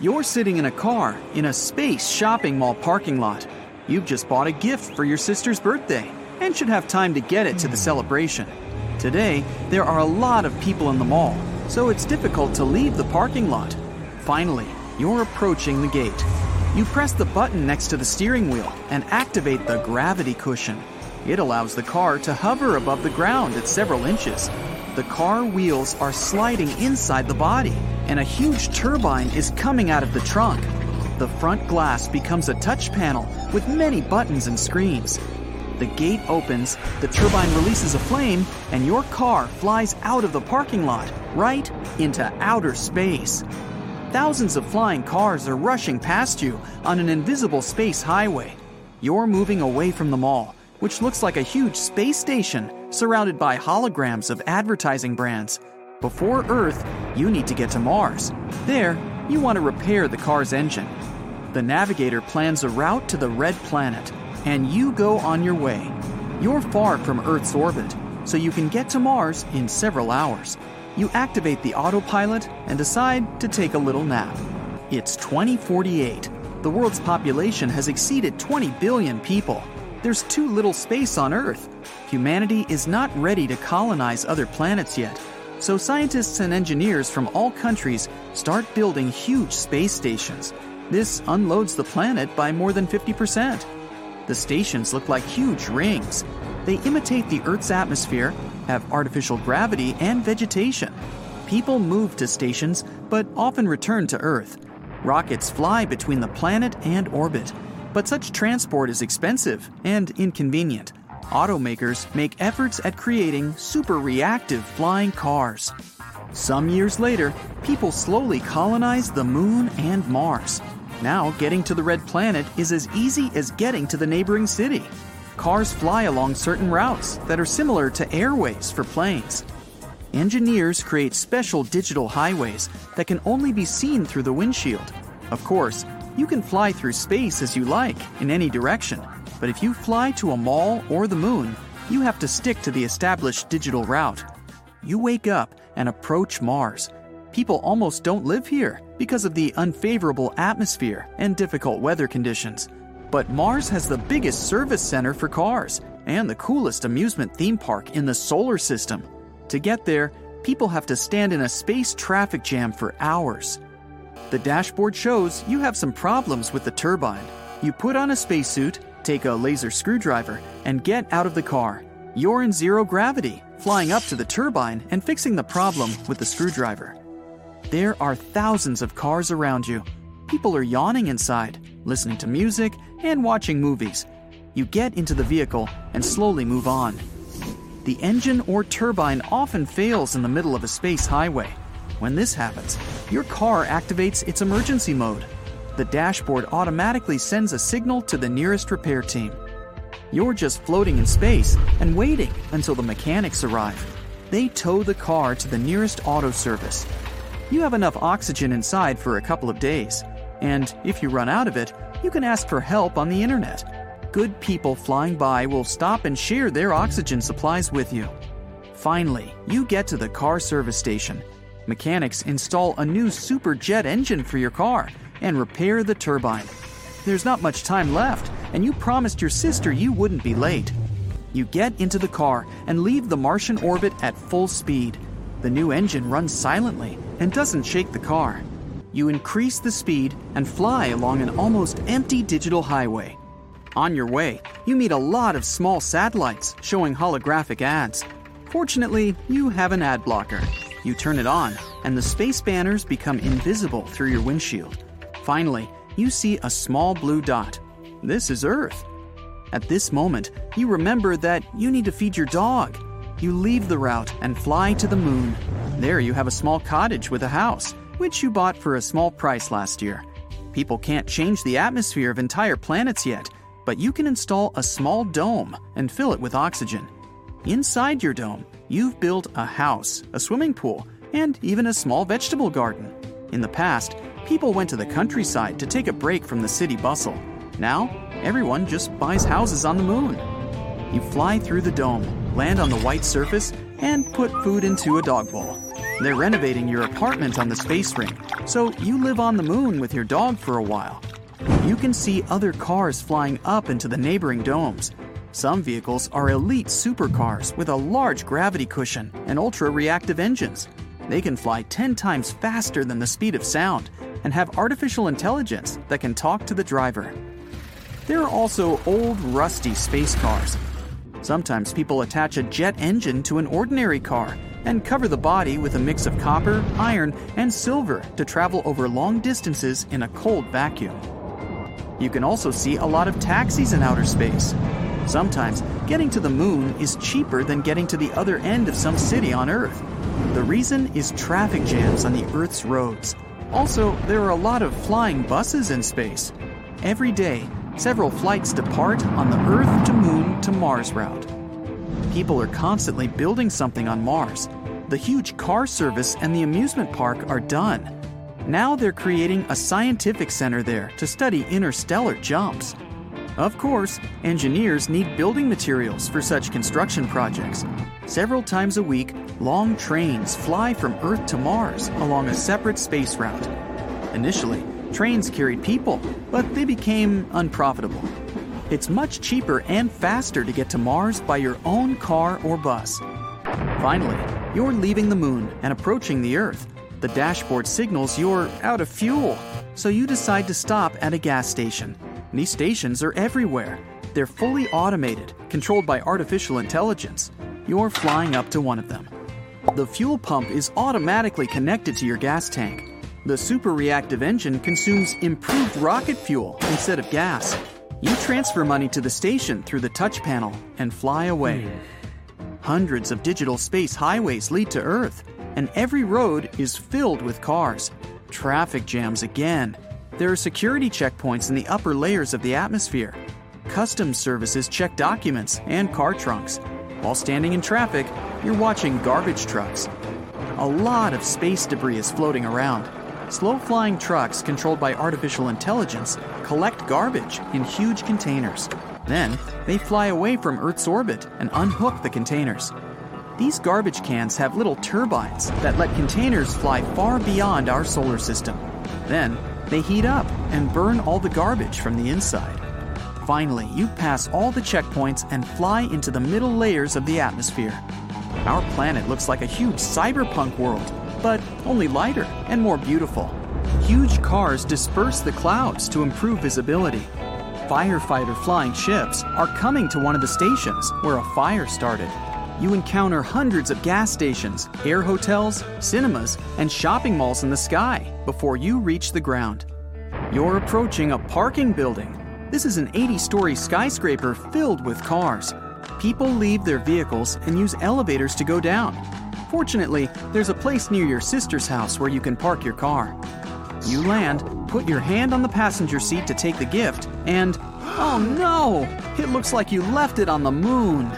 You're sitting in a car in a space shopping mall parking lot. You've just bought a gift for your sister's birthday and should have time to get it to the celebration. Today, there are a lot of people in the mall, so it's difficult to leave the parking lot. Finally, you're approaching the gate. You press the button next to the steering wheel and activate the gravity cushion. It allows the car to hover above the ground at several inches. The car wheels are sliding inside the body, and a huge turbine is coming out of the trunk. The front glass becomes a touch panel with many buttons and screens. The gate opens, the turbine releases a flame, and your car flies out of the parking lot, right into outer space. Thousands of flying cars are rushing past you on an invisible space highway. You're moving away from the mall, which looks like a huge space station surrounded by holograms of advertising brands. Before Earth, you need to get to Mars. There, you want to repair the car's engine. The navigator plans a route to the red planet, and you go on your way. You're far from Earth's orbit, so you can get to Mars in several hours. You activate the autopilot and decide to take a little nap. It's 2048. The world's population has exceeded 20 billion people. There's too little space on Earth. Humanity is not ready to colonize other planets yet. So scientists and engineers from all countries start building huge space stations. This unloads the planet by more than 50%. The stations look like huge rings. They imitate the Earth's atmosphere, have artificial gravity and vegetation. People move to stations, but often return to Earth. Rockets fly between the planet and orbit, but such transport is expensive and inconvenient. Automakers make efforts at creating super reactive flying cars. Some years later, people slowly colonize the moon and Mars. Now, getting to the red planet is as easy as getting to the neighboring city. Cars fly along certain routes that are similar to airways for planes. Engineers create special digital highways that can only be seen through the windshield. Of course, you can fly through space as you like, in any direction, but if you fly to a mall or the moon, you have to stick to the established digital route. You wake up and approach Mars. People almost don't live here because of the unfavorable atmosphere and difficult weather conditions. But Mars has the biggest service center for cars and the coolest amusement theme park in the solar system. To get there, people have to stand in a space traffic jam for hours. The dashboard shows you have some problems with the turbine. You put on a spacesuit, take a laser screwdriver, and get out of the car. You're in zero gravity, flying up to the turbine and fixing the problem with the screwdriver. There are thousands of cars around you. People are yawning inside, listening to music, and watching movies. You get into the vehicle and slowly move on. The engine or turbine often fails in the middle of a space highway. When this happens, your car activates its emergency mode. The dashboard automatically sends a signal to the nearest repair team. You're just floating in space and waiting until the mechanics arrive. They tow the car to the nearest auto service. You have enough oxygen inside for a couple of days, and if you run out of it, you can ask for help on the internet good people flying by will stop and share their oxygen supplies with you. Finally, you get to the car service station. Mechanics install a new super jet engine for your car and repair the turbine. There's not much time left, and you promised your sister you wouldn't be late. You get into the car and leave the Martian orbit at full speed. The new engine runs silently and doesn't shake the car. You increase the speed and fly along an almost empty digital highway. On your way, you meet a lot of small satellites showing holographic ads. Fortunately, you have an ad blocker. You turn it on, and the space banners become invisible through your windshield. Finally, you see a small blue dot. This is Earth. At this moment, you remember that you need to feed your dog. You leave the route and fly to the moon. There you have a small cottage with a house, which you bought for a small price last year. People can't change the atmosphere of entire planets yet, but you can install a small dome and fill it with oxygen. Inside your dome, you've built a house, a swimming pool, and even a small vegetable garden. In the past, people went to the countryside to take a break from the city bustle. Now, everyone just buys houses on the moon. You fly through the dome, land on the white surface, and put food into a dog bowl. They're renovating your apartment on the space ring, so you live on the moon with your dog for a while. You can see other cars flying up into the neighboring domes. Some vehicles are elite supercars with a large gravity cushion and ultra reactive engines. They can fly 10 times faster than the speed of sound and have artificial intelligence that can talk to the driver. There are also old, rusty space cars. Sometimes people attach a jet engine to an ordinary car and cover the body with a mix of copper, iron, and silver to travel over long distances in a cold vacuum. You can also see a lot of taxis in outer space. Sometimes, getting to the moon is cheaper than getting to the other end of some city on Earth. The reason is traffic jams on the Earth's roads. Also, there are a lot of flying buses in space. Every day, several flights depart on the Earth to Moon to Mars route. People are constantly building something on Mars. The huge car service and the amusement park are done. Now they're creating a scientific center there to study interstellar jumps. Of course, engineers need building materials for such construction projects. Several times a week, long trains fly from Earth to Mars along a separate space route. Initially, trains carried people, but they became unprofitable. It's much cheaper and faster to get to Mars by your own car or bus. Finally, you're leaving the moon and approaching the Earth. The dashboard signals you're out of fuel, so you decide to stop at a gas station. These stations are everywhere. They're fully automated, controlled by artificial intelligence. You're flying up to one of them. The fuel pump is automatically connected to your gas tank. The super reactive engine consumes improved rocket fuel instead of gas. You transfer money to the station through the touch panel and fly away. Hundreds of digital space highways lead to Earth, and every road is filled with cars. Traffic jams again. There are security checkpoints in the upper layers of the atmosphere. Customs services check documents and car trunks. While standing in traffic, you're watching garbage trucks. A lot of space debris is floating around. Slow flying trucks controlled by artificial intelligence collect garbage in huge containers. Then, they fly away from Earth's orbit and unhook the containers. These garbage cans have little turbines that let containers fly far beyond our solar system. Then, they heat up and burn all the garbage from the inside. Finally, you pass all the checkpoints and fly into the middle layers of the atmosphere. Our planet looks like a huge cyberpunk world, but only lighter and more beautiful. Huge cars disperse the clouds to improve visibility. Firefighter flying ships are coming to one of the stations where a fire started. You encounter hundreds of gas stations, air hotels, cinemas, and shopping malls in the sky before you reach the ground. You're approaching a parking building. This is an 80 story skyscraper filled with cars. People leave their vehicles and use elevators to go down. Fortunately, there's a place near your sister's house where you can park your car. You land, put your hand on the passenger seat to take the gift, and oh no! It looks like you left it on the moon.